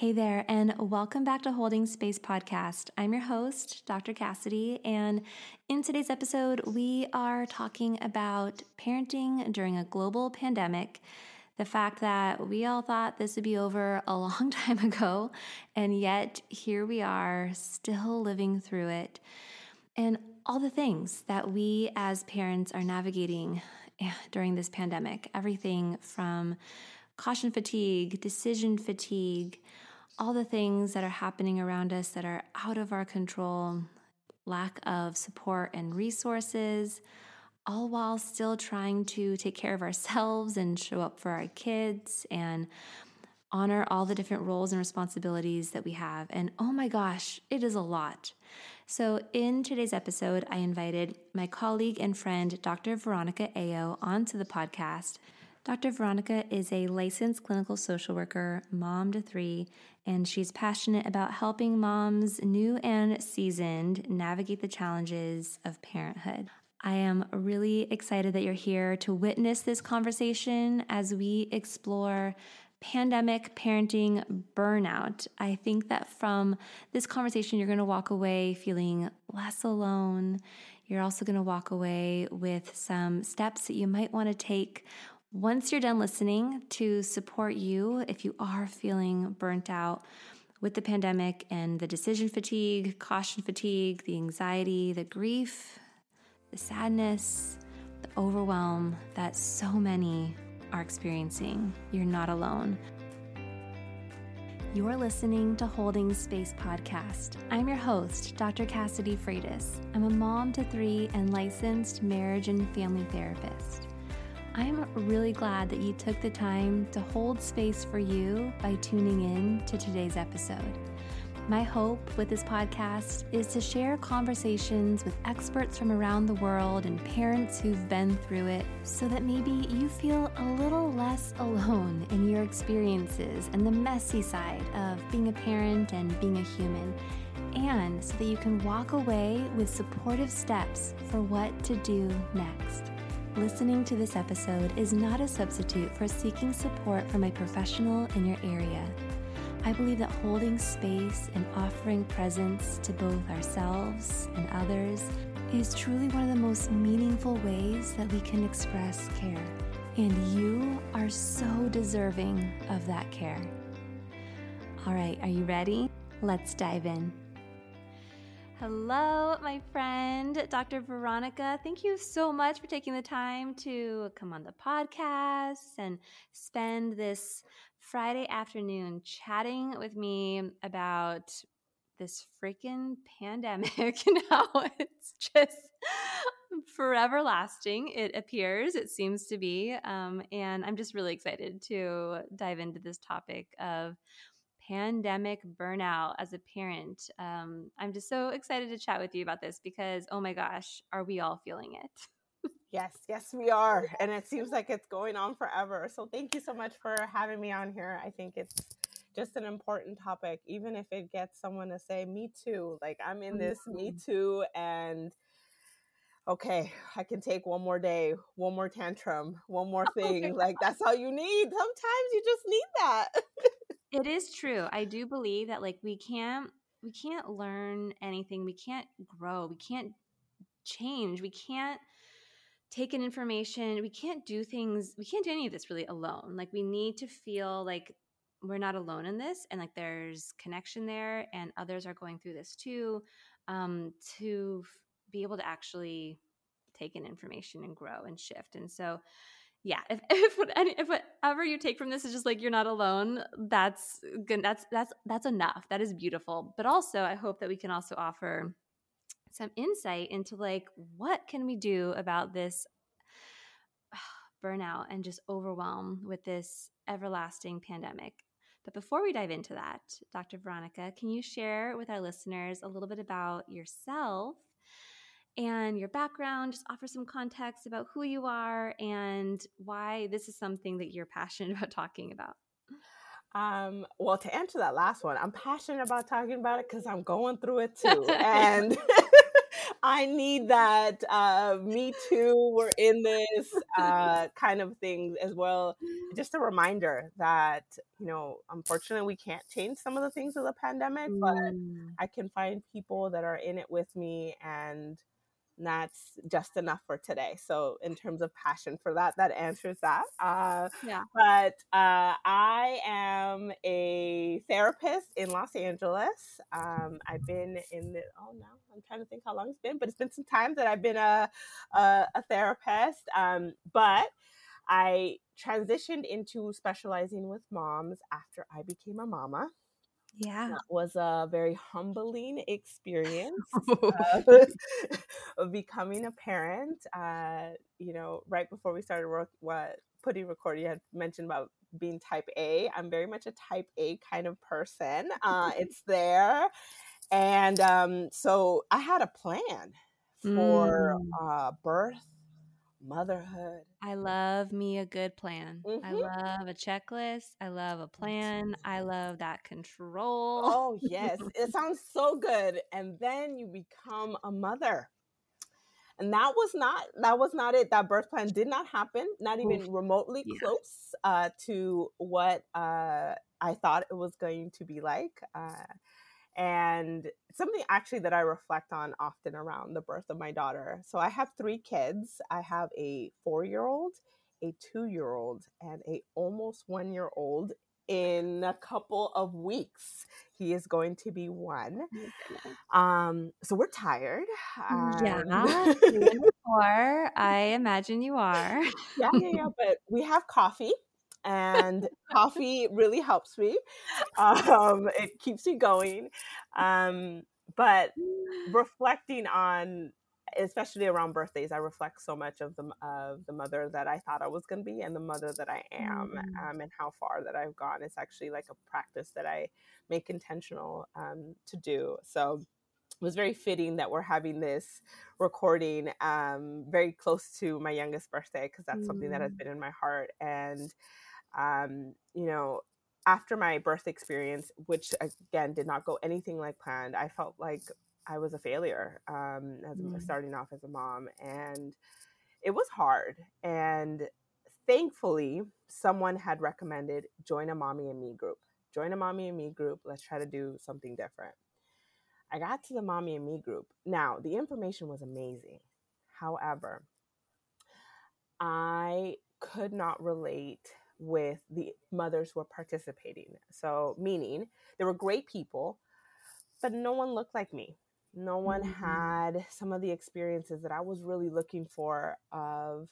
Hey there, and welcome back to Holding Space Podcast. I'm your host, Dr. Cassidy, and in today's episode, we are talking about parenting during a global pandemic. The fact that we all thought this would be over a long time ago, and yet here we are still living through it, and all the things that we as parents are navigating eh, during this pandemic everything from caution fatigue, decision fatigue all the things that are happening around us that are out of our control, lack of support and resources, all while still trying to take care of ourselves and show up for our kids and honor all the different roles and responsibilities that we have. And oh my gosh, it is a lot. So, in today's episode, I invited my colleague and friend, Dr. Veronica Eyo, onto the podcast. Dr. Veronica is a licensed clinical social worker, mom to three, and she's passionate about helping moms, new and seasoned, navigate the challenges of parenthood. I am really excited that you're here to witness this conversation as we explore pandemic parenting burnout. I think that from this conversation, you're going to walk away feeling less alone. You're also going to walk away with some steps that you might want to take once you're done listening to support you if you are feeling burnt out with the pandemic and the decision fatigue, caution fatigue, the anxiety, the grief, the sadness, the overwhelm that so many are experiencing, you're not alone. You're listening to Holding Space Podcast. I'm your host, Dr. Cassidy Freitas. I'm a mom to three and licensed marriage and family therapist. I'm really glad that you took the time to hold space for you by tuning in to today's episode. My hope with this podcast is to share conversations with experts from around the world and parents who've been through it so that maybe you feel a little less alone in your experiences and the messy side of being a parent and being a human, and so that you can walk away with supportive steps for what to do next. Listening to this episode is not a substitute for seeking support from a professional in your area. I believe that holding space and offering presence to both ourselves and others is truly one of the most meaningful ways that we can express care. And you are so deserving of that care. All right, are you ready? Let's dive in. Hello, my friend, Dr. Veronica. Thank you so much for taking the time to come on the podcast and spend this Friday afternoon chatting with me about this freaking pandemic and how it's just forever lasting. It appears, it seems to be. Um, and I'm just really excited to dive into this topic of pandemic burnout as a parent. Um, I'm just so excited to chat with you about this because, oh my gosh, are we all feeling it? yes, yes, we are. And it seems like it's going on forever. So thank you so much for having me on here. I think it's just an important topic, even if it gets someone to say, Me too. Like, I'm in this, me too. And okay, I can take one more day, one more tantrum, one more oh thing. Oh like, that's all you need. Sometimes you just need that. It is true. I do believe that like we can't we can't learn anything. We can't grow. We can't change. We can't take in information. We can't do things, we can't do any of this really alone. Like, we need to feel like we're not alone in this and like there's connection there and others are going through this too um, to be able to actually take in information and grow and shift. And so, yeah, if if, if whatever you take from this is just like you're not alone, that's good. That's that's that's enough. That is beautiful. But also, I hope that we can also offer some insight into like what can we do about this burnout and just overwhelm with this everlasting pandemic. But before we dive into that, Dr. Veronica, can you share with our listeners a little bit about yourself and your background, just offer some context about who you are and why this is something that you're passionate about talking about. Um, well, to answer that last one, I'm passionate about talking about it because I'm going through it too. and I need that uh, me too, we're in this uh, kind of thing as well. Just a reminder that, you know, unfortunately, we can't change some of the things of the pandemic, mm. but I can find people that are in it with me and that's just enough for today. So, in terms of passion for that, that answers that. Uh, yeah. But uh, I am a therapist in Los Angeles. Um, I've been in the, oh no, I'm trying to think how long it's been, but it's been some time that I've been a, a, a therapist. Um, but I transitioned into specializing with moms after I became a mama. Yeah. That was a very humbling experience uh, of becoming a parent. Uh, you know, right before we started work, what putting record, you had mentioned about being type A. I'm very much a type A kind of person. Uh, it's there. And um, so I had a plan for mm. uh, birth motherhood. I love me a good plan. Mm-hmm. I love a checklist. I love a plan. I love that control. Oh, yes. it sounds so good. And then you become a mother. And that was not that was not it. That birth plan did not happen, not even Oof. remotely yeah. close uh, to what uh, I thought it was going to be like. Uh, and something actually that I reflect on often around the birth of my daughter. So I have three kids. I have a four year old, a two year old, and a almost one year old. In a couple of weeks, he is going to be one. Um, so we're tired. Yeah, or I imagine you are. yeah, yeah, yeah. But we have coffee and coffee really helps me. Um, it keeps me going. Um, but reflecting on, especially around birthdays, I reflect so much of the of the mother that I thought I was going to be and the mother that I am, mm-hmm. um, and how far that I've gone. It's actually like a practice that I make intentional um, to do. So it was very fitting that we're having this recording um, very close to my youngest birthday because that's mm. something that has mm. been in my heart and um, you know, after my birth experience, which again did not go anything like planned, I felt like I was a failure um, as mm. starting off as a mom, and it was hard. And thankfully, someone had recommended join a mommy and me group. Join a mommy and me group. Let's try to do something different. I got to the mommy and me group. Now, the information was amazing. However, I could not relate with the mothers who were participating. So, meaning there were great people, but no one looked like me. No one mm-hmm. had some of the experiences that I was really looking for of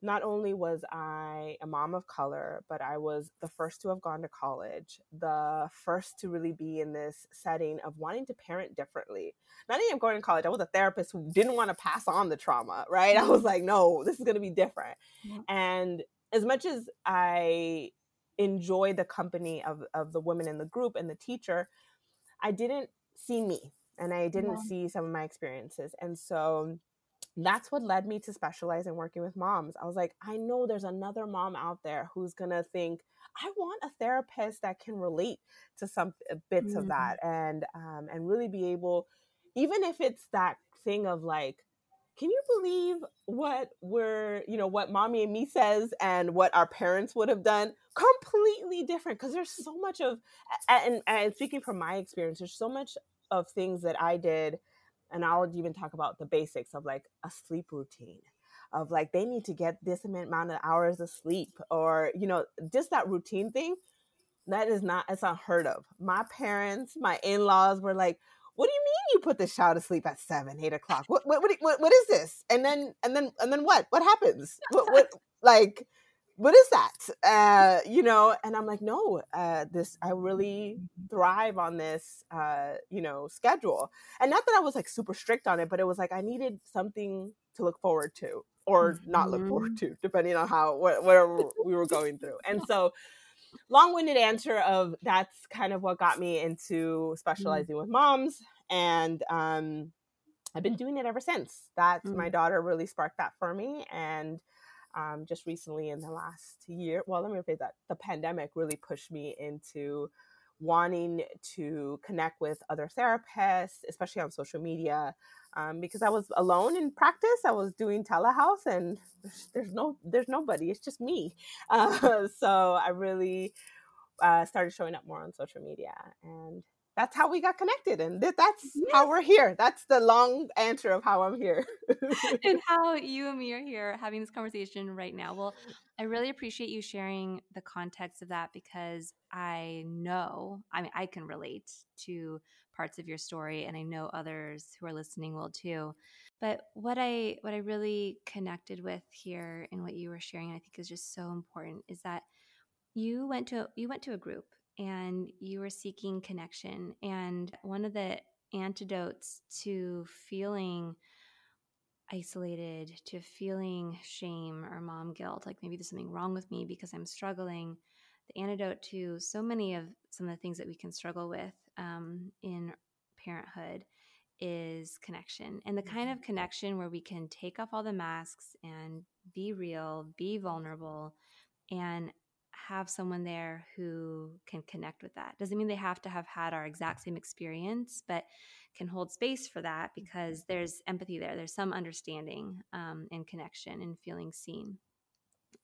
not only was I a mom of color, but I was the first to have gone to college, the first to really be in this setting of wanting to parent differently. Not even going to college, I was a therapist who didn't want to pass on the trauma, right? I was like, no, this is going to be different. Yeah. And as much as I enjoy the company of, of the women in the group and the teacher, I didn't see me and I didn't yeah. see some of my experiences. And so that's what led me to specialize in working with moms. I was like, I know there's another mom out there who's going to think, I want a therapist that can relate to some uh, bits mm-hmm. of that and um, and really be able, even if it's that thing of like, can you believe what we're you know what mommy and me says and what our parents would have done? Completely different because there's so much of and, and speaking from my experience there's so much of things that i did and i'll even talk about the basics of like a sleep routine of like they need to get this amount of hours of sleep or you know just that routine thing that is not it's unheard of. My parents my in-laws were like what do you mean you put the child to sleep at seven eight o'clock? What what what, what, what is this? And then and then and then what? What happens? What what like what is that? Uh you know and i'm like no uh this i really thrive on this uh you know schedule. And not that i was like super strict on it but it was like i needed something to look forward to or mm-hmm. not look forward mm-hmm. to depending on how whatever we were going through. And so long-winded answer of that's kind of what got me into mm. specializing mm-hmm. with moms and um i've been doing it ever since that mm-hmm. my daughter really sparked that for me and um, just recently in the last year. Well, let me rephrase that. The pandemic really pushed me into wanting to connect with other therapists, especially on social media, um, because I was alone in practice. I was doing telehealth, and there's, there's no there's nobody. It's just me. Uh, so I really uh, started showing up more on social media, and that's how we got connected and th- that's yes. how we're here. That's the long answer of how i'm here. And how you and me are here having this conversation right now. Well i really appreciate you sharing the context of that because i know i mean i can relate to parts of your story and i know others who are listening will too. But what i what i really connected with here and what you were sharing i think is just so important is that you went to you went to a group and you were seeking connection. And one of the antidotes to feeling isolated, to feeling shame or mom guilt, like maybe there's something wrong with me because I'm struggling, the antidote to so many of some of the things that we can struggle with um, in parenthood is connection and the kind of mm-hmm. connection where we can take off all the masks and be real, be vulnerable, and have someone there who can connect with that. Doesn't mean they have to have had our exact same experience, but can hold space for that because there's empathy there. There's some understanding um, and connection and feeling seen.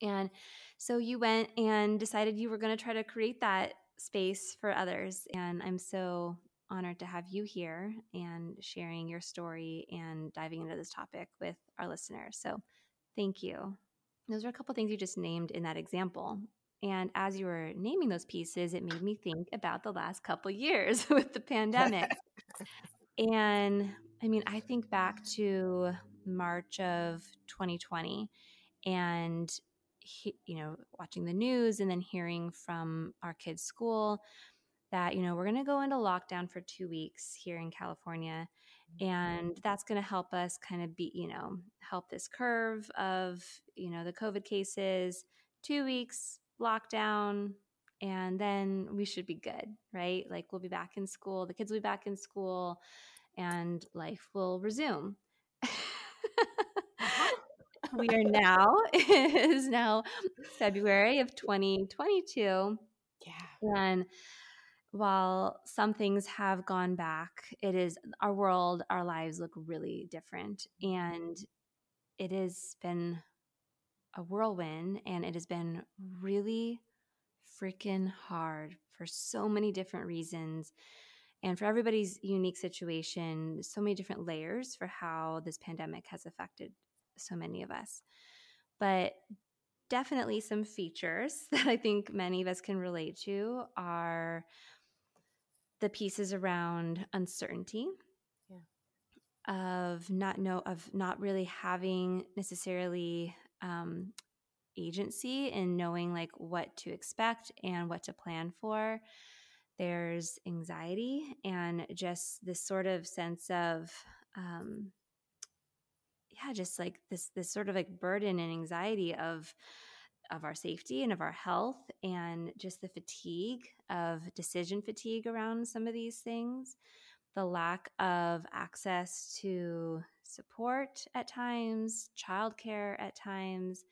And so you went and decided you were going to try to create that space for others. And I'm so honored to have you here and sharing your story and diving into this topic with our listeners. So thank you. Those are a couple things you just named in that example. And as you were naming those pieces, it made me think about the last couple years with the pandemic. and I mean, I think back to March of 2020 and he, you know, watching the news and then hearing from our kids' school that, you know, we're going to go into lockdown for 2 weeks here in California mm-hmm. and that's going to help us kind of be, you know, help this curve of, you know, the COVID cases. 2 weeks lockdown and then we should be good, right? Like we'll be back in school, the kids will be back in school, and life will resume. Uh-huh. we are now is now February of 2022. Yeah. And while some things have gone back, it is our world, our lives look really different. And it has been a whirlwind and it has been really freaking hard for so many different reasons. And for everybody's unique situation, so many different layers for how this pandemic has affected so many of us. But definitely some features that I think many of us can relate to are the pieces around uncertainty of not know of not really having necessarily um, agency in knowing like what to expect and what to plan for. There's anxiety and just this sort of sense of, um, yeah, just like this this sort of like burden and anxiety of of our safety and of our health and just the fatigue of decision fatigue around some of these things the lack of access to support at times, childcare at times,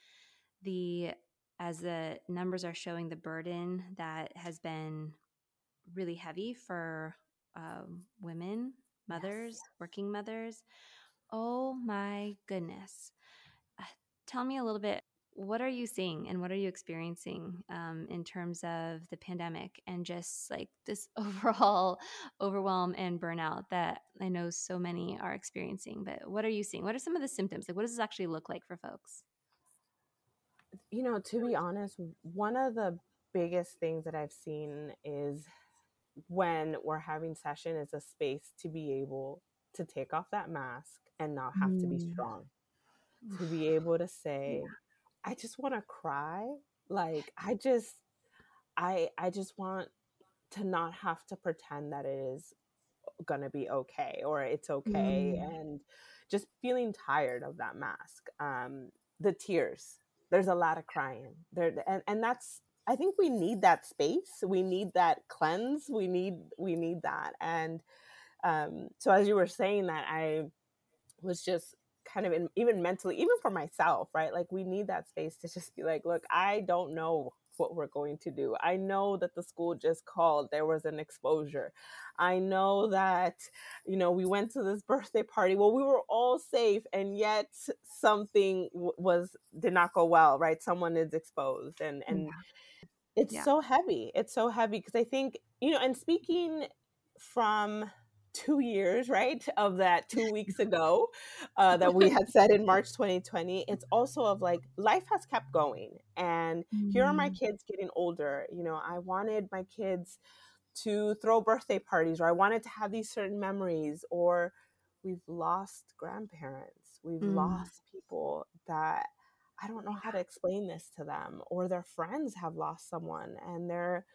the as the numbers are showing the burden that has been really heavy for um, women, mothers, yes. working mothers. Oh my goodness. Uh, tell me a little bit what are you seeing and what are you experiencing um, in terms of the pandemic and just like this overall overwhelm and burnout that I know so many are experiencing? But what are you seeing? What are some of the symptoms? Like, what does this actually look like for folks? You know, to be honest, one of the biggest things that I've seen is when we're having session is a space to be able to take off that mask and not have mm. to be mm. strong to be able to say yeah. I just want to cry. Like I just I I just want to not have to pretend that it is going to be okay or it's okay mm. and just feeling tired of that mask. Um the tears. There's a lot of crying. There and and that's I think we need that space. We need that cleanse. We need we need that. And um so as you were saying that I was just kind of in, even mentally, even for myself, right? Like we need that space to just be like, look, I don't know what we're going to do. I know that the school just called, there was an exposure. I know that, you know, we went to this birthday party. Well, we were all safe, and yet something was did not go well, right? Someone is exposed, and and yeah. it's yeah. so heavy. It's so heavy because I think you know, and speaking from two years, right, of that two weeks ago uh, that we had said in March 2020. It's also of like life has kept going. And mm-hmm. here are my mm-hmm. kids getting older. You know, I wanted my kids to throw birthday parties or I wanted to have these certain memories or we've lost grandparents. We've mm. lost people that I don't know how to explain this to them or their friends have lost someone and they're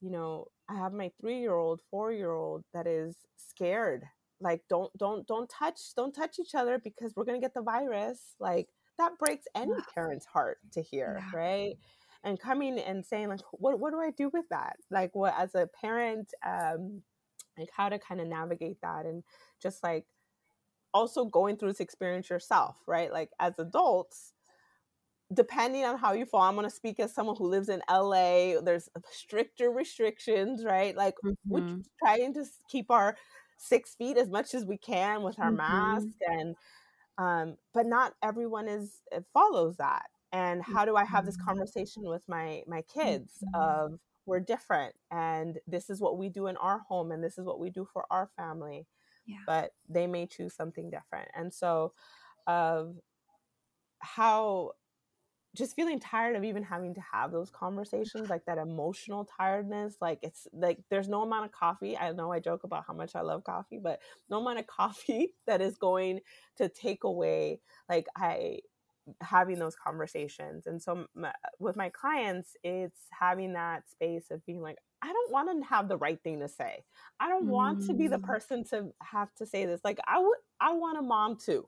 you know i have my three year old four year old that is scared. Like don't don't don't touch don't touch each other because we're going to get the virus. Like that breaks any parent's heart to hear yeah. right? And coming and saying like what, what do i do with that? Like what as a parent um like how to kind of navigate that and just like also going through this experience yourself right? Like as adults depending on how you fall, I'm going to speak as someone who lives in LA. There's stricter restrictions, right? Like mm-hmm. we're trying to keep our six feet as much as we can with our mm-hmm. mask, and um, but not everyone is follows that. And how do I have this mm-hmm. conversation with my my kids mm-hmm. of we're different, and this is what we do in our home, and this is what we do for our family. Yeah. But they may choose something different, and so of how just feeling tired of even having to have those conversations like that emotional tiredness like it's like there's no amount of coffee i know i joke about how much i love coffee but no amount of coffee that is going to take away like i having those conversations and so my, with my clients it's having that space of being like i don't want to have the right thing to say i don't mm. want to be the mm. person to have to say this like i would i want a mom too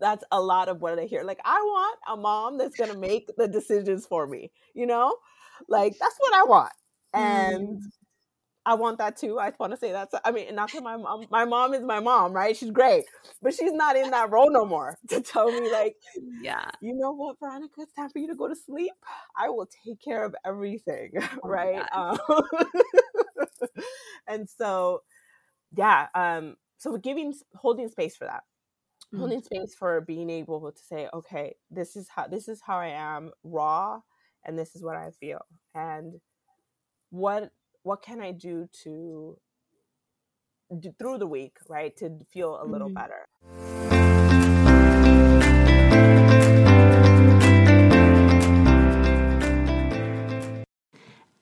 that's a lot of what I hear. Like, I want a mom that's gonna make the decisions for me, you know? Like that's what I want. And mm. I want that too. I want to say that. I mean, not that my mom, my mom is my mom, right? She's great, but she's not in that role no more to tell me like, yeah, you know what, Veronica, it's time for you to go to sleep. I will take care of everything, oh right? Um, and so, yeah, um, so giving, holding space for that. Holding space for being able to say okay this is how this is how i am raw and this is what i feel. And what what can i do to do through the week right to feel a little mm-hmm. better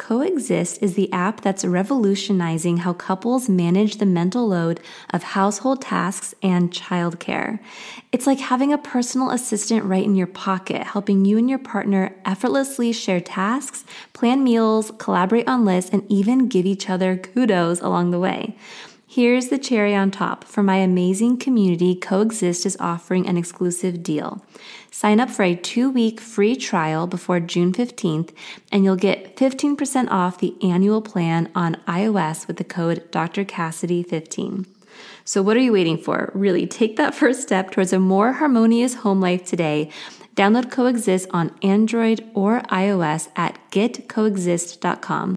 Coexist is the app that's revolutionizing how couples manage the mental load of household tasks and childcare. It's like having a personal assistant right in your pocket, helping you and your partner effortlessly share tasks, plan meals, collaborate on lists, and even give each other kudos along the way. Here's the cherry on top. For my amazing community, Coexist is offering an exclusive deal. Sign up for a two week free trial before June 15th, and you'll get 15% off the annual plan on iOS with the code Dr. Cassidy 15 So, what are you waiting for? Really, take that first step towards a more harmonious home life today. Download Coexist on Android or iOS at getcoexist.com.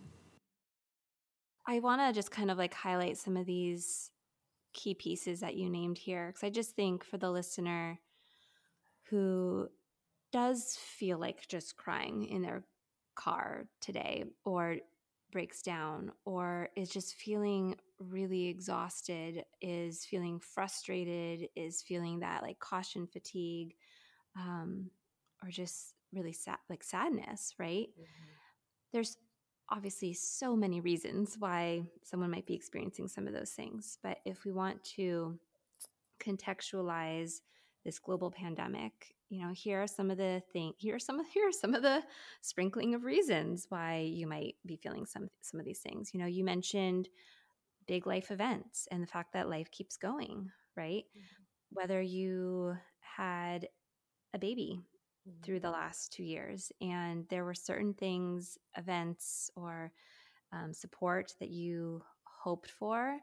I want to just kind of like highlight some of these key pieces that you named here because I just think for the listener who does feel like just crying in their car today or breaks down or is just feeling really exhausted is feeling frustrated is feeling that like caution fatigue um, or just really sad like sadness right mm-hmm. there's obviously so many reasons why someone might be experiencing some of those things. But if we want to contextualize this global pandemic, you know, here are some of the things. Here are some of here are some of the sprinkling of reasons why you might be feeling some some of these things. You know, you mentioned big life events and the fact that life keeps going, right? Mm-hmm. Whether you had a baby mm-hmm. through the last two years. And there were certain things, events, or um, support that you hoped for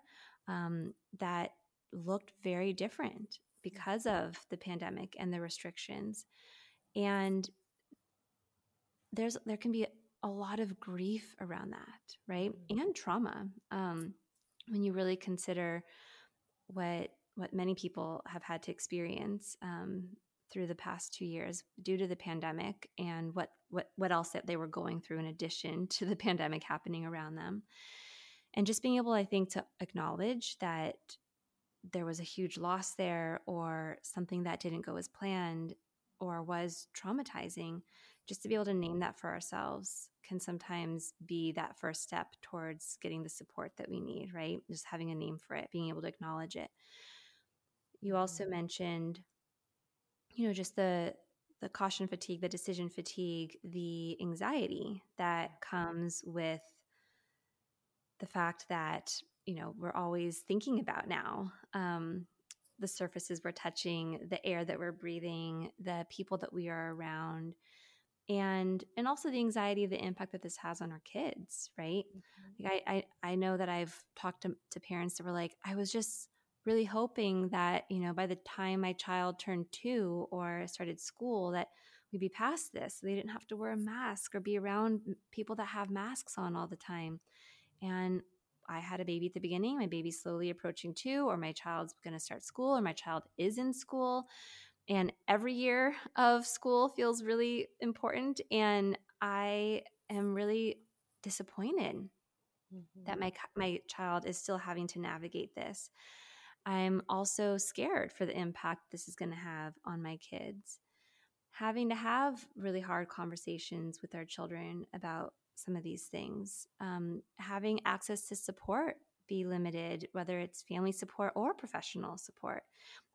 um, that looked very different because of the pandemic and the restrictions. And there's there can be a lot of grief around that, right? Mm-hmm. And trauma. Um, when you really consider what what many people have had to experience um, through the past two years due to the pandemic and what what what else that they were going through in addition to the pandemic happening around them. And just being able i think to acknowledge that there was a huge loss there or something that didn't go as planned or was traumatizing just to be able to name that for ourselves can sometimes be that first step towards getting the support that we need right? Just having a name for it being able to acknowledge it. You also mm-hmm. mentioned you know just the the caution fatigue the decision fatigue the anxiety that comes with the fact that you know we're always thinking about now um, the surfaces we're touching the air that we're breathing the people that we are around and and also the anxiety of the impact that this has on our kids right mm-hmm. like I, I i know that i've talked to, to parents that were like i was just really hoping that you know by the time my child turned two or started school that we'd be past this they didn't have to wear a mask or be around people that have masks on all the time. And i had a baby at the beginning my baby's slowly approaching two or my child's going to start school or my child is in school. And every year of school feels really important and i am really disappointed mm-hmm. that my my child is still having to navigate this I'm also scared for the impact this is going to have on my kids. Having to have really hard conversations with our children about some of these things, um, having access to support be limited, whether it's family support or professional support.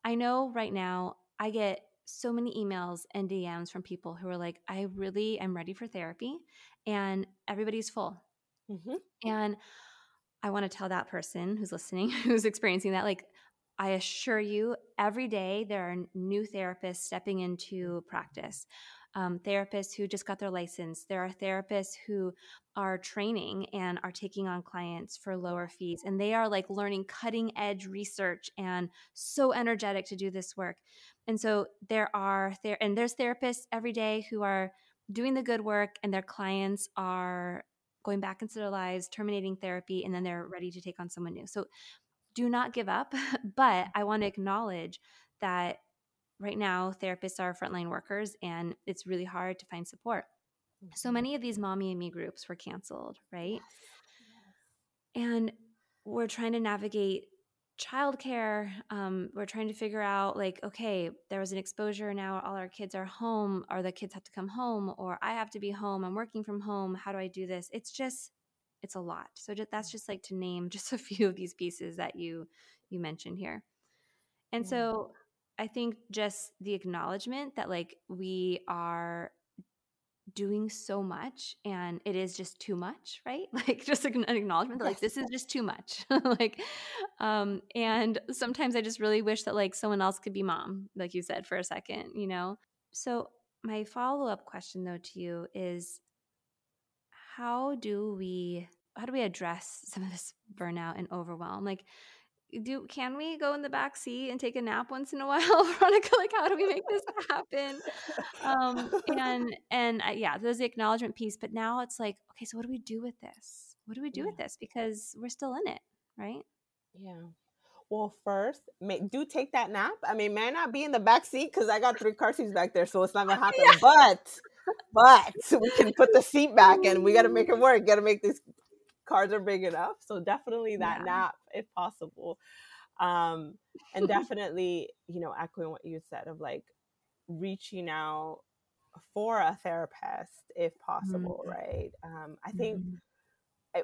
I know right now I get so many emails and DMs from people who are like, I really am ready for therapy, and everybody's full. Mm-hmm. And I want to tell that person who's listening, who's experiencing that, like, I assure you, every day there are new therapists stepping into practice. Um, therapists who just got their license. There are therapists who are training and are taking on clients for lower fees. And they are like learning cutting edge research and so energetic to do this work. And so there are there and there's therapists every day who are doing the good work and their clients are going back into their lives, terminating therapy, and then they're ready to take on someone new. So do not give up. But I want to acknowledge that right now therapists are frontline workers and it's really hard to find support. So mm-hmm. many of these mommy and me groups were canceled, right? And we're trying to navigate childcare. Um, we're trying to figure out, like, okay, there was an exposure. Now all our kids are home, or the kids have to come home, or I have to be home. I'm working from home. How do I do this? It's just it's a lot. So that's just like to name just a few of these pieces that you you mentioned here. And yeah. so I think just the acknowledgement that like we are doing so much and it is just too much right like just an acknowledgement that like this is just too much like um and sometimes i just really wish that like someone else could be mom like you said for a second you know so my follow-up question though to you is how do we how do we address some of this burnout and overwhelm? Like do can we go in the back seat and take a nap once in a while veronica? Like how do we make this happen? Um and and uh, yeah there's the acknowledgement piece but now it's like okay so what do we do with this? What do we do yeah. with this? Because we're still in it right? Yeah. Well first may, do take that nap. I mean may not be in the back seat because i got three car seats back there so it's not gonna happen. Yeah. but but we can put the seat back and we got to make it work. Got to make this cars are big enough. So definitely that yeah. nap if possible. Um, and definitely, you know, echoing what you said of like reaching out for a therapist if possible, mm-hmm. right? Um, I think mm-hmm.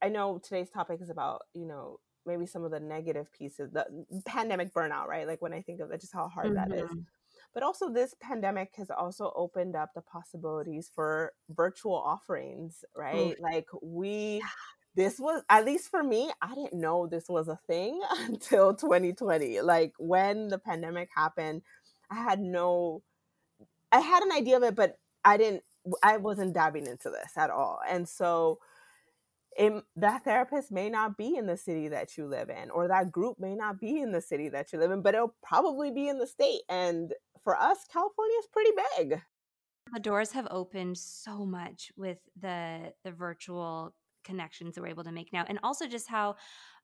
I, I know today's topic is about, you know, maybe some of the negative pieces, the pandemic burnout, right? Like when I think of it, just how hard mm-hmm. that is. But also, this pandemic has also opened up the possibilities for virtual offerings, right? Like, we, this was, at least for me, I didn't know this was a thing until 2020. Like, when the pandemic happened, I had no, I had an idea of it, but I didn't, I wasn't diving into this at all. And so, it, that therapist may not be in the city that you live in, or that group may not be in the city that you live in, but it'll probably be in the state. And for us, California is pretty big. The doors have opened so much with the the virtual connections that we're able to make now, and also just how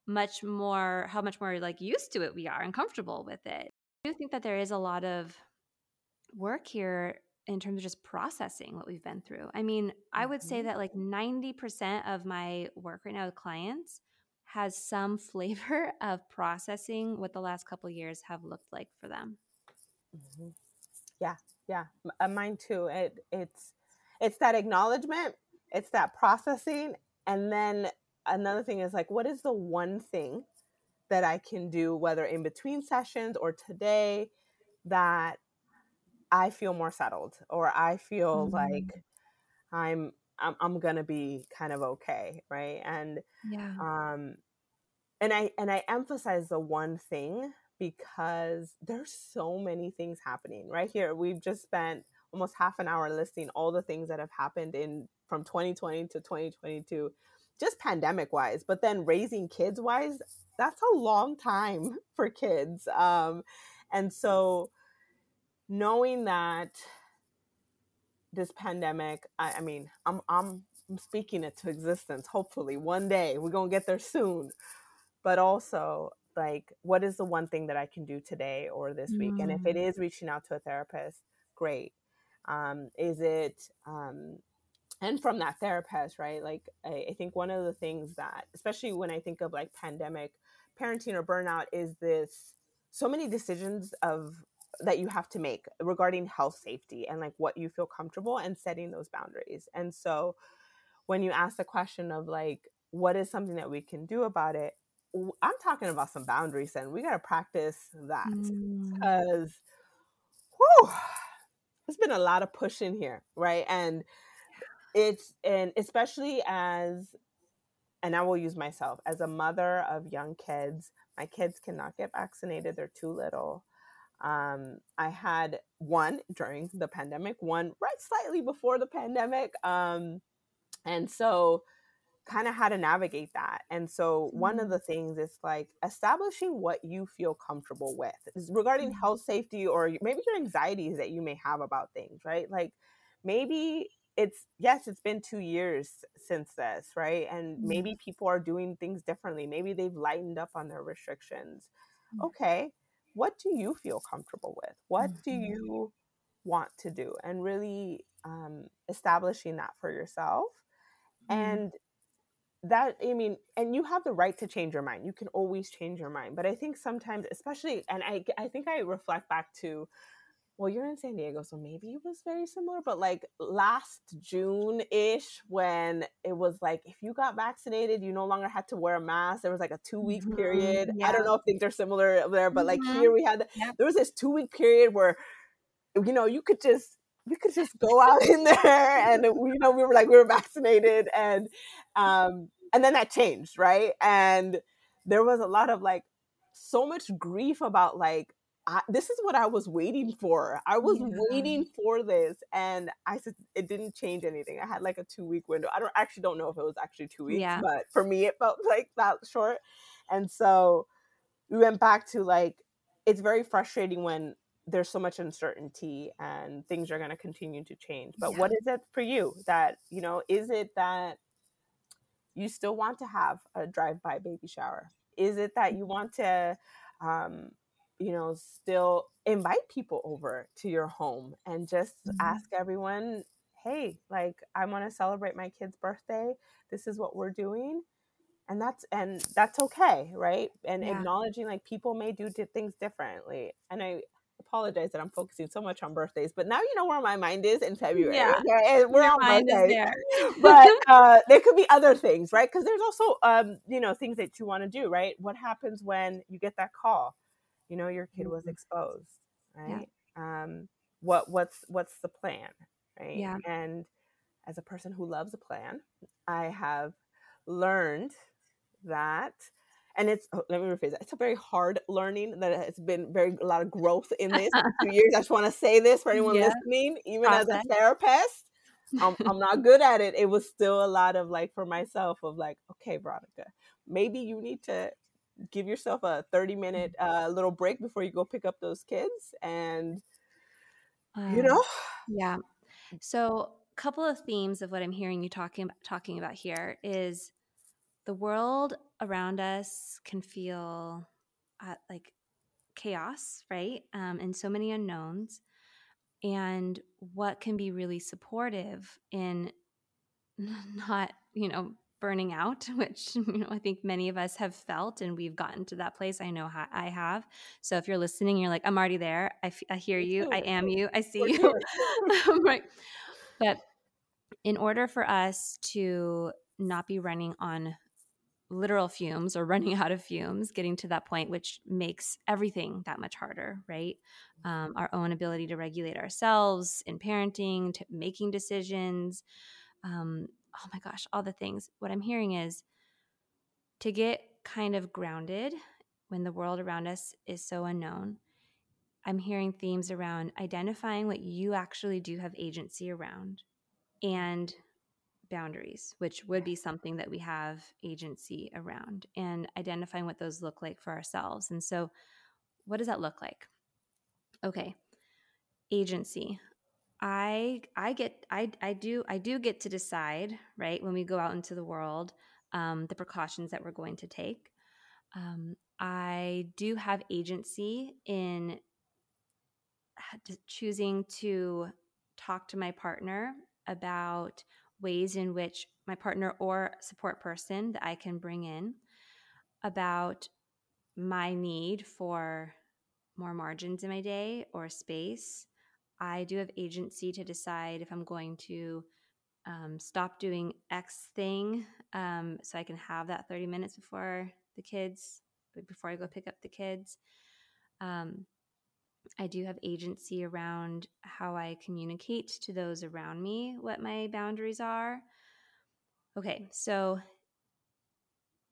much more how much more like used to it we are and comfortable with it. I do think that there is a lot of work here in terms of just processing what we've been through. I mean, I would say mm-hmm. that like 90% of my work right now with clients has some flavor of processing what the last couple years have looked like for them. Mm-hmm. Yeah, yeah, uh, mine too. It it's it's that acknowledgement, it's that processing, and then another thing is like, what is the one thing that I can do, whether in between sessions or today, that I feel more settled, or I feel mm-hmm. like I'm I'm, I'm gonna be kind of okay, right? And yeah, um, and I and I emphasize the one thing because there's so many things happening right here. We've just spent almost half an hour listing all the things that have happened in from 2020 to 2022 just pandemic wise but then raising kids wise that's a long time for kids um, and so knowing that this pandemic I, I mean I'm, I'm i'm speaking it to existence hopefully one day we're gonna get there soon but also like what is the one thing that i can do today or this mm. week and if it mm. reaching out to a therapist great um, is it um, and from that therapist right like I, I think one of the things that especially when i think of like pandemic parenting or burnout is this so many decisions of that you have to make regarding health safety and like what you feel comfortable and setting those boundaries and so when you ask the question of like what is something that we can do about it? I'm talking about some boundaries, and we got to practice that because, mm. there's been a lot of pushing here, right? And it's and especially as and I will use myself as a mother of young kids. My kids cannot get vaccinated; they're too little. Um, I had one during the pandemic, one right slightly before the pandemic, um, and so kind of how to navigate that. And so one of mm-hmm. the things is like establishing what you feel comfortable with regarding mm-hmm. health safety or maybe your anxieties that you may have about things, right? Like maybe it's yes, it's been 2 years since this, right? And mm-hmm. maybe people are doing things differently. Maybe they've lightened up on their restrictions. Okay, what do you feel comfortable with? What do you want to do? And really um, establishing that for yourself. And that i mean and you have the right to change your mind you can always change your mind but i think sometimes especially and i i think i reflect back to well you're in san diego so maybe it was very similar but like last june-ish when it was like if you got vaccinated you no longer had to wear a mask there was like a two week mm-hmm. period yeah. i don't know if things are similar there but mm-hmm. like here we had there was this two week period where you know you could just we could just go out in there and you know we were like we were vaccinated and um and then that changed right and there was a lot of like so much grief about like I, this is what I was waiting for. I was yeah. waiting for this, and I said it didn't change anything. I had like a two week window. I don't actually don't know if it was actually two weeks, yeah. but for me it felt like that short. And so we went back to like it's very frustrating when there's so much uncertainty and things are going to continue to change. But yeah. what is it for you that you know? Is it that you still want to have a drive-by baby shower? Is it that you want to, um, you know, still invite people over to your home and just mm-hmm. ask everyone, hey, like I want to celebrate my kid's birthday. This is what we're doing. And that's and that's okay, right? And yeah. acknowledging like people may do things differently. And I apologize that I'm focusing so much on birthdays, but now you know where my mind is in February. Yeah, okay? we're Your on birthdays. but uh, there could be other things, right? Because there's also, um, you know, things that you want to do, right? What happens when you get that call? You know, your kid was mm-hmm. exposed, right? Yeah. Um, what what's what's the plan, right? Yeah. And as a person who loves a plan, I have learned that and it's oh, let me rephrase that. It's a very hard learning that it's been very a lot of growth in this two years. I just want to say this for anyone yeah. listening, even Process. as a therapist. I'm, I'm not good at it. It was still a lot of like for myself of like, okay, Veronica, maybe you need to give yourself a 30 minute uh, little break before you go pick up those kids and um, you know yeah so a couple of themes of what i'm hearing you talking talking about here is the world around us can feel uh, like chaos, right? Um, and so many unknowns. And what can be really supportive in not, you know, burning out, which you know I think many of us have felt, and we've gotten to that place. I know how I have. So if you're listening, you're like, I'm already there. I, f- I hear you. I am you. I see you. right. But in order for us to not be running on literal fumes or running out of fumes, getting to that point, which makes everything that much harder, right? Um, our own ability to regulate ourselves in parenting, to making decisions. Um, oh my gosh, all the things. What I'm hearing is to get kind of grounded when the world around us is so unknown. I'm hearing themes around identifying what you actually do have agency around and boundaries, which would be something that we have agency around, and identifying what those look like for ourselves. And so, what does that look like? Okay, agency. I I get I I do I do get to decide right when we go out into the world um, the precautions that we're going to take. Um, I do have agency in choosing to talk to my partner about ways in which my partner or support person that I can bring in about my need for more margins in my day or space. I do have agency to decide if I'm going to um, stop doing X thing um, so I can have that 30 minutes before the kids, before I go pick up the kids. Um, I do have agency around how I communicate to those around me what my boundaries are. Okay, so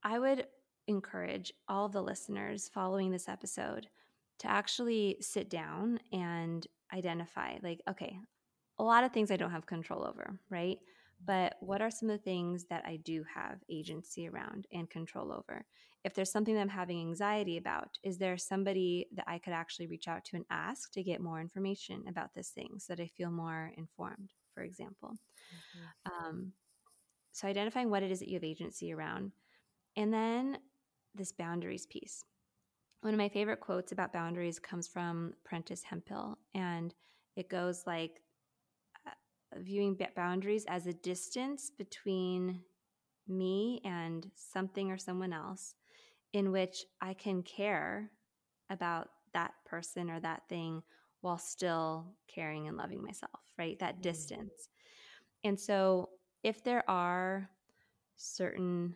I would encourage all the listeners following this episode to actually sit down and identify like, okay, a lot of things I don't have control over, right? But what are some of the things that I do have agency around and control over? If there's something that I'm having anxiety about, is there somebody that I could actually reach out to and ask to get more information about this thing so that I feel more informed, for example? Mm-hmm. Um, so, identifying what it is that you have agency around. And then this boundaries piece. One of my favorite quotes about boundaries comes from Prentice Hemphill, and it goes like viewing boundaries as a distance between me and something or someone else in which I can care about that person or that thing while still caring and loving myself, right? That mm-hmm. distance. And so if there are certain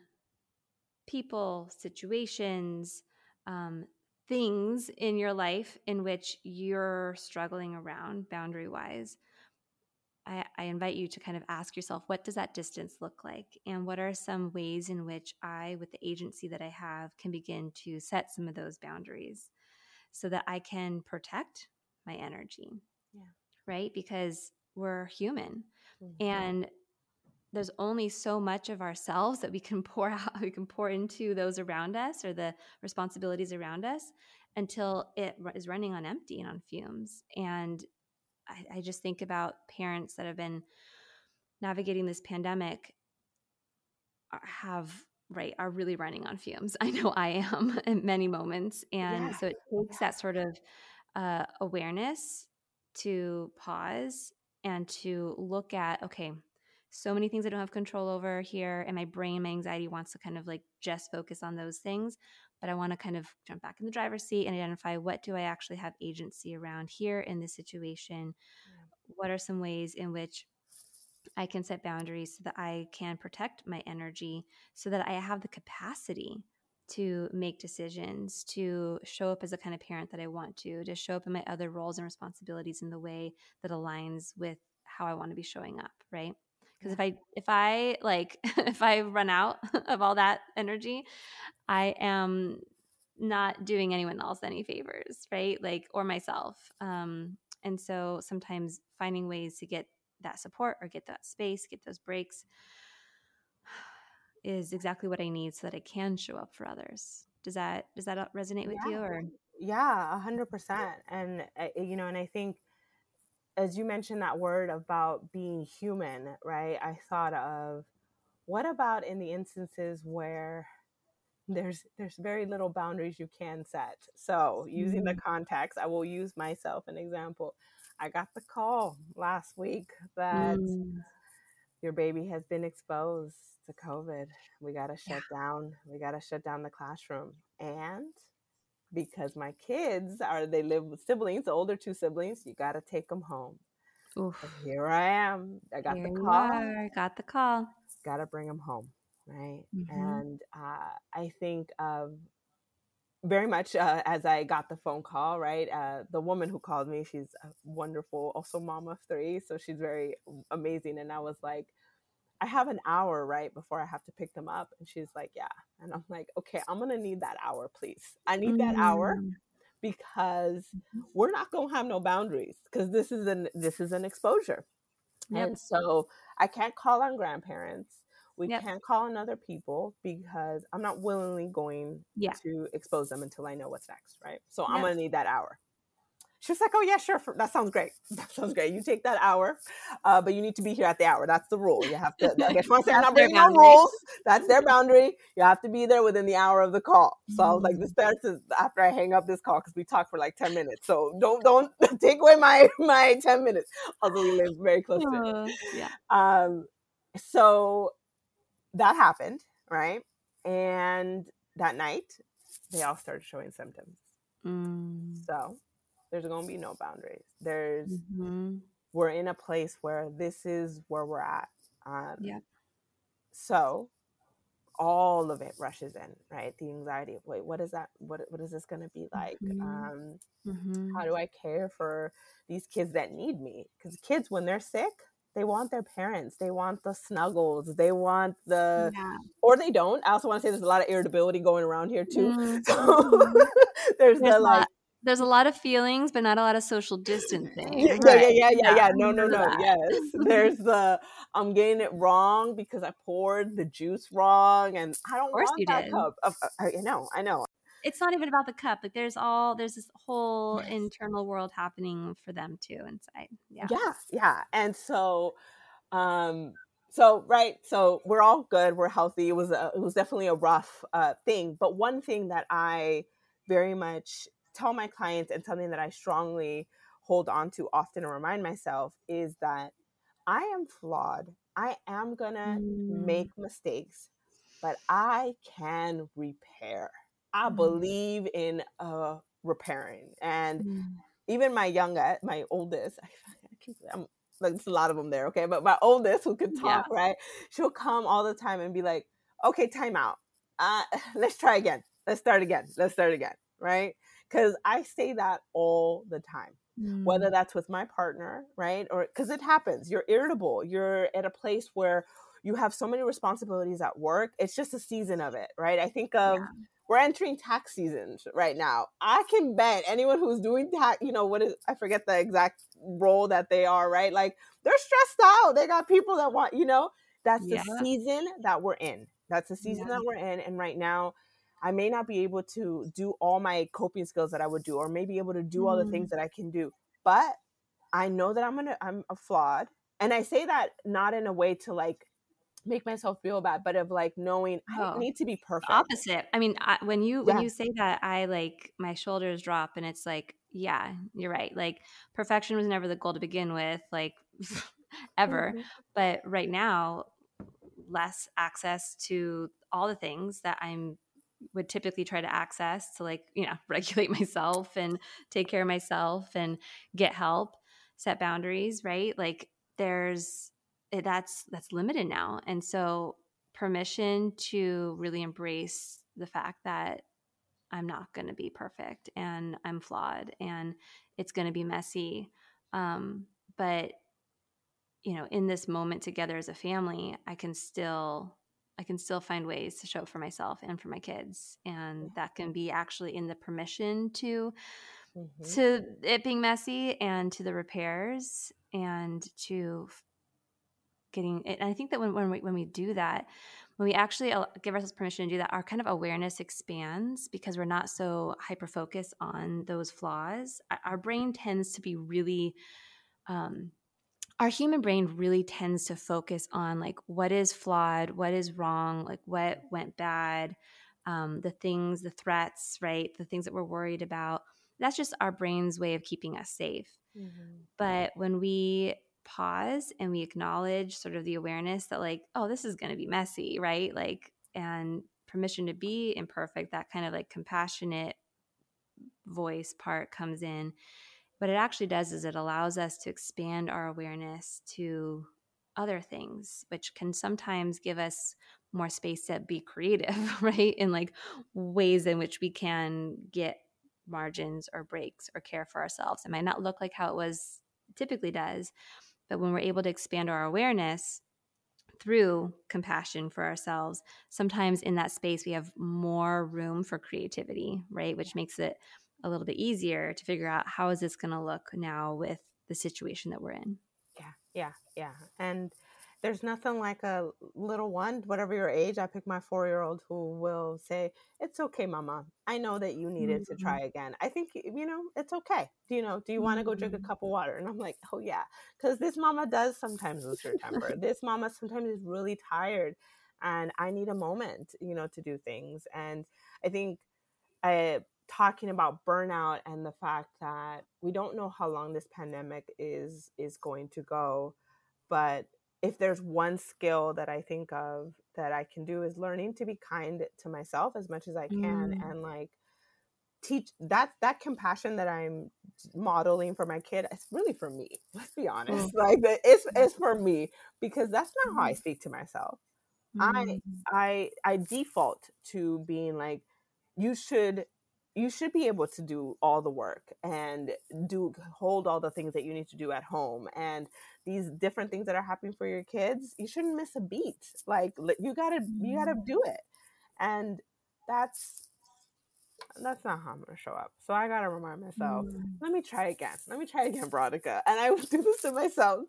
people, situations, um, things in your life in which you're struggling around boundary wise, I, I, invite you to kind of ask yourself, what does that distance look like? And what are some ways in which I, with the agency that I have, can begin to set some of those boundaries so that I can protect my energy? Yeah. Right? Because we're human. Mm-hmm. And there's only so much of ourselves that we can pour out, we can pour into those around us or the responsibilities around us until it is running on empty and on fumes. And I, I just think about parents that have been navigating this pandemic have right are really running on fumes i know i am in many moments and yeah. so it takes that sort of uh, awareness to pause and to look at okay so many things i don't have control over here and my brain my anxiety wants to kind of like just focus on those things but I want to kind of jump back in the driver's seat and identify what do I actually have agency around here in this situation? Yeah. What are some ways in which I can set boundaries so that I can protect my energy so that I have the capacity to make decisions, to show up as a kind of parent that I want to, to show up in my other roles and responsibilities in the way that aligns with how I want to be showing up, right? Because if i if i like if i run out of all that energy i am not doing anyone else any favors right? Like or myself um and so sometimes finding ways to get that support or get that space get those breaks is exactly what i need so that i can show up for others. Does that does that resonate with yeah. you or? Yeah a hundred percent and uh, you know and i think as you mentioned that word about being human, right? I thought of what about in the instances where there's there's very little boundaries you can set. So, using mm-hmm. the context, I will use myself an example. I got the call last week that mm. your baby has been exposed to COVID. We got to shut yeah. down. We got to shut down the classroom. And because my kids are they live with siblings, the older two siblings. You got to take them home. Here I am. I got Here the call. Got the call. Got to bring them home, right? Mm-hmm. And uh, I think of very much uh, as I got the phone call, right? Uh, the woman who called me, she's wonderful, also mom of three, so she's very amazing. And I was like, I have an hour right before I have to pick them up. And she's like, Yeah. And I'm like, Okay, I'm going to need that hour, please. I need that hour mm. because we're not going to have no boundaries because this is an this is an exposure. Yep. And so I can't call on grandparents. We yep. can't call on other people because I'm not willingly going yeah. to expose them until I know what's next, right? So yep. I'm going to need that hour. She was like, "Oh yeah, sure. That sounds great. That sounds great. You take that hour, uh, but you need to be here at the hour. That's the rule. You have to. I guess once I'm not breaking no rules. That's their boundary. You have to be there within the hour of the call. So I was like, this starts mm. after I hang up this call because we talked for like ten minutes. So don't don't take away my my ten minutes. Although we live very close to it. Uh, yeah. Um. So that happened, right? And that night, they all started showing symptoms. Mm. So there's going to be no boundaries. There's mm-hmm. we're in a place where this is where we're at. Um, yeah. So all of it rushes in, right? The anxiety of wait, what is that? What what is this going to be like? Mhm. Um, Mhm. how do I care for these kids that need me? Because kids, when they're sick, they want their parents. They want the snuggles. They want the, Yeah. or they don't. I also want to say there's a lot of irritability going around here too. Mm, So there's, There's the like, there's a lot of feelings, but not a lot of social distancing. yeah, yeah, Right. yeah, yeah, yeah. No, no, no. Yes, there's the I'm getting it wrong because I poured the juice wrong, and I don't course want you that did. cup. Of, uh, I know, I know. It's not even about the cup. Like there's all there's this whole Yes. internal world happening for them too inside. Yeah. yeah yeah and so um so right so we're all good we're healthy it was a, it was definitely a rough uh thing but one thing that i very much tell my clients and something that i strongly hold on to often and remind myself is that i am flawed i am gonna Mm. make mistakes but i can repair i Mm. believe in uh repairing and Mm. even my youngest, my oldest, I, I keep, I'm, like, there's a lot of them there, okay? But my oldest, who can Yeah. talk, right? She'll come all the time and be like, okay, time out. Uh, let's try again. Let's start again. Let's start again, right? Because I say that all the time, whether Mm. that's with my partner, right? Or because it happens. You're irritable. You're at a place where you have so many responsibilities at work. It's just a season of it, right? I think of Yeah. we're entering tax season right now. I can bet anyone who's doing tax, you know, what is I forget the exact role that they are, right? Like they're stressed out. They got people that want, you know, that's Yeah. the season that we're in. That's the season Yeah. that we're in. And right now, I may not be able to do all my coping skills that I would do, or maybe able to do all the Mhm. things that I can do. But I know that I'm gonna I'm a flawed. And I say that not in a way to like make myself feel bad, but of like knowing I don't Oh. need to be perfect. opposite. I mean, I, when you when you say that, I like my shoulders drop, and it's like, yeah, you're right. Like perfection was never the goal to begin with, like ever. Mhm. But right now, less access to all the things that I'm would typically try to access to like you know regulate myself and take care of myself and get help set boundaries right? Like there's eh, that's that's limited now. And so permission to really embrace the fact that i'm not going to be perfect and i'm flawed and it's going to be messy um, but you know in this moment together as a family i can still i can still find ways to show up for myself and for my kids and that can be actually in the permission to Mhm. to it being messy and to the repairs and to getting and i think that when, when we when we do that when we actually give ourselves permission to do that our kind of awareness expands because we're not so hyper focused on those flaws Our- our brain tends to be really um, our human brain really tends to focus on like what is flawed what is wrong like what went bad um, the things the threats right the things that we're worried about. That's just our brain's way of keeping us safe. Mhm. but when we pause and we acknowledge sort of the awareness that like oh this is going to be messy right like and permission to be imperfect that kind of like compassionate voice part comes in what it actually does is it allows us to expand our awareness to other things which can sometimes give us more space to be creative right in like ways in which we can get margins or breaks or care for ourselves. It might not look like how it was typically does but when we're able to expand our awareness through compassion for ourselves sometimes in that space we have more room for creativity right which makes it a little bit easier to figure out how is this going to look now with the situation that we're in Yeah, yeah, yeah. And there's nothing like a little one, whatever your age. I pick my four year old who will say, It's okay, mama. I know that you needed to Mhm. try again. I think, you know, it's okay. Do you know, do you want to go drink a Mhm. cup of water? And I'm like, Oh, yeah. Because this mama does sometimes lose her temper. this mama sometimes is really tired. And I need a moment, you know, to do things. And I think I, talking about burnout and the fact that we don't know how long this pandemic is is going to go but if there's one skill that i think of that i can do is learning to be kind to myself as much as i can Mm. and like teach that that compassion that i'm modeling for my kid it's really for me let's be honest like it's it's for me because that's not how i speak to myself. I I I default to being like you should you should be able to do all the work and do hold all the things that you need to do at home and these different things that are happening for your kids you shouldn't miss a beat like you gotta you gotta mm-hmm. do it. And that's that's not how I'm gonna show up. So I gotta remind myself, mm. let me try again. Let me try again, Veronica. And I will do this to myself.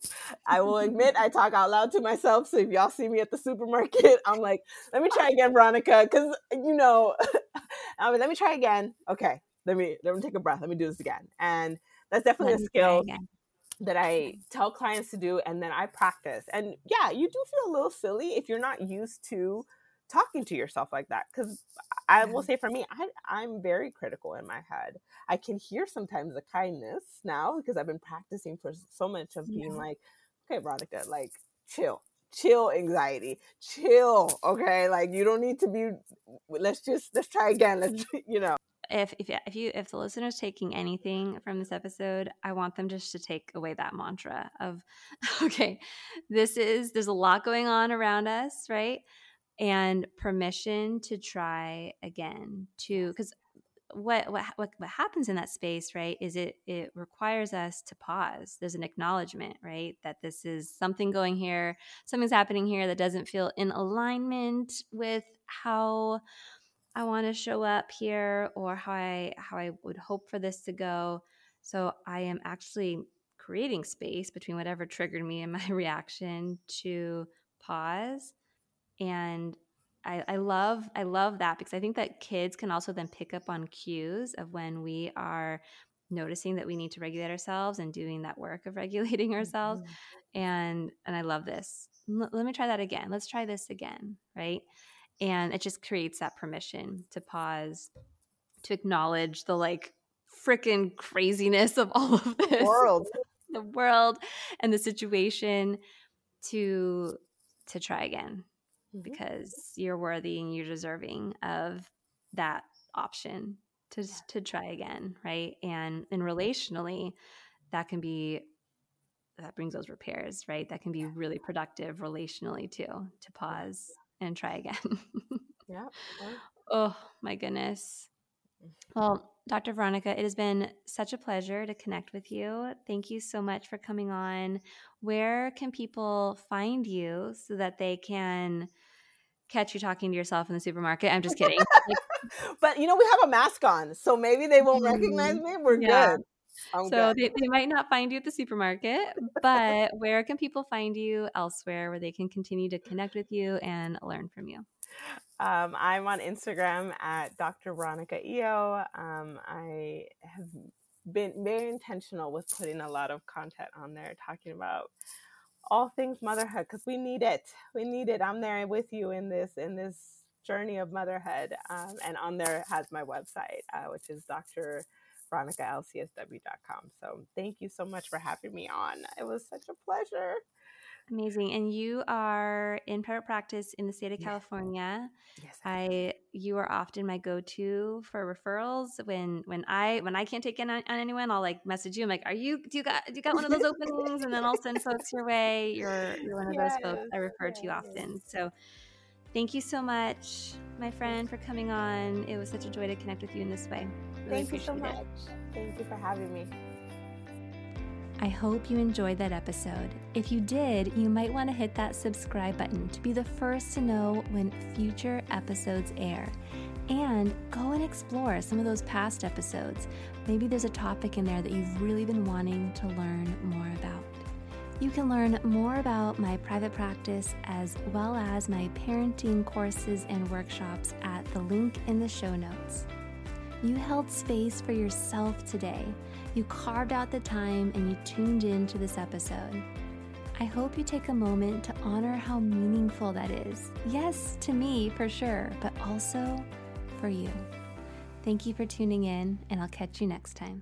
I will admit I talk out loud to myself. So if y'all see me at the supermarket, I'm like, let me try again, Veronica. Cause you know, I mean, let me try again. Okay, let me let me take a breath. Let me do this again. And that's definitely let a skill that I tell clients to do and then I practice. And yeah, you do feel a little silly if you're not used to talking to yourself like that because i will say for me I, i'm very critical in my head i can hear sometimes the kindness now because i've been practicing for so much of being yeah. like okay veronica like chill chill anxiety chill okay like you don't need to be let's just let's try again let's you know if if if you if the listener's taking anything from this episode, I want them just to take away that mantra of okay, this is there's a lot going on around us, right? And permission to try again to because what, what what what happens in that space right is it it requires us to pause. There's an acknowledgement right that this is something going here something's happening here that doesn't feel in alignment with how i want to show up here or how i how i would hope for this to go. So i am actually creating space between whatever triggered me and my reaction to pause and I, I love I love that because I think that kids can also then pick up on cues of when we are noticing that we need to regulate ourselves and doing that work of regulating ourselves. Mm-hmm. and and I love this. L- let me try that again. Let's try this again right? And it just creates that permission to pause to acknowledge the like freaking craziness of all of this. world. The world and the situation to to try again mm-hmm. because you're worthy and you're deserving of that option to to try again, right? And and relationally, that can be that brings those repairs, right? That can be really productive relationally too, to pause and try again. yeah. Oh my goodness. Well, Dr. Veronica, it has been such a pleasure to connect with you. Thank you so much for coming on. Where can people find you so that they can catch you talking to yourself in the supermarket? I'm just kidding. but you know, we have a mask on, so maybe they won't recognize mm, me. We're yeah. good. I'm so they, they might not find you at the supermarket, but where can people find you elsewhere where they can continue to connect with you and learn from you? Um, I'm on Instagram at Dr. Veronica Eyo. Um, I have been very intentional with putting a lot of content on there talking about all things motherhood because we need it. We need it. I'm there with you in this in this journey of motherhood. Um, and on there has my website, uh, which is Dr. VeronicaLCSW.com. So thank you so much for having me on. It was such a pleasure. Amazing. And you are in private practice in the state of California. Yes. I you are often my go-to for referrals when when I when I can't take in on, on, anyone, I'll like message you. I'm like, are you do you got do you got one of those openings? and then I'll send folks your way. You're you're one of yes. those folks I refer yes. to often. So thank you so much, my friend, for coming on. It was such a joy to connect with you in this way. Really thank you so much. It. Thank you for having me. I hope you enjoyed that episode. If you did, you might want to hit that subscribe button to be the first to know when future episodes air. And go and explore some of those past episodes. Maybe there's a topic in there that you've really been wanting to learn more about. You can learn more about my private practice as well as my parenting courses and workshops at the link in the show notes. You held space for yourself today you carved out the time and you tuned in to this episode. I hope you take a moment to honor how meaningful that is. Yes, to me for sure, but also for you. Thank you for tuning in, and I'll catch you next time.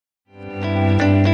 Thank you.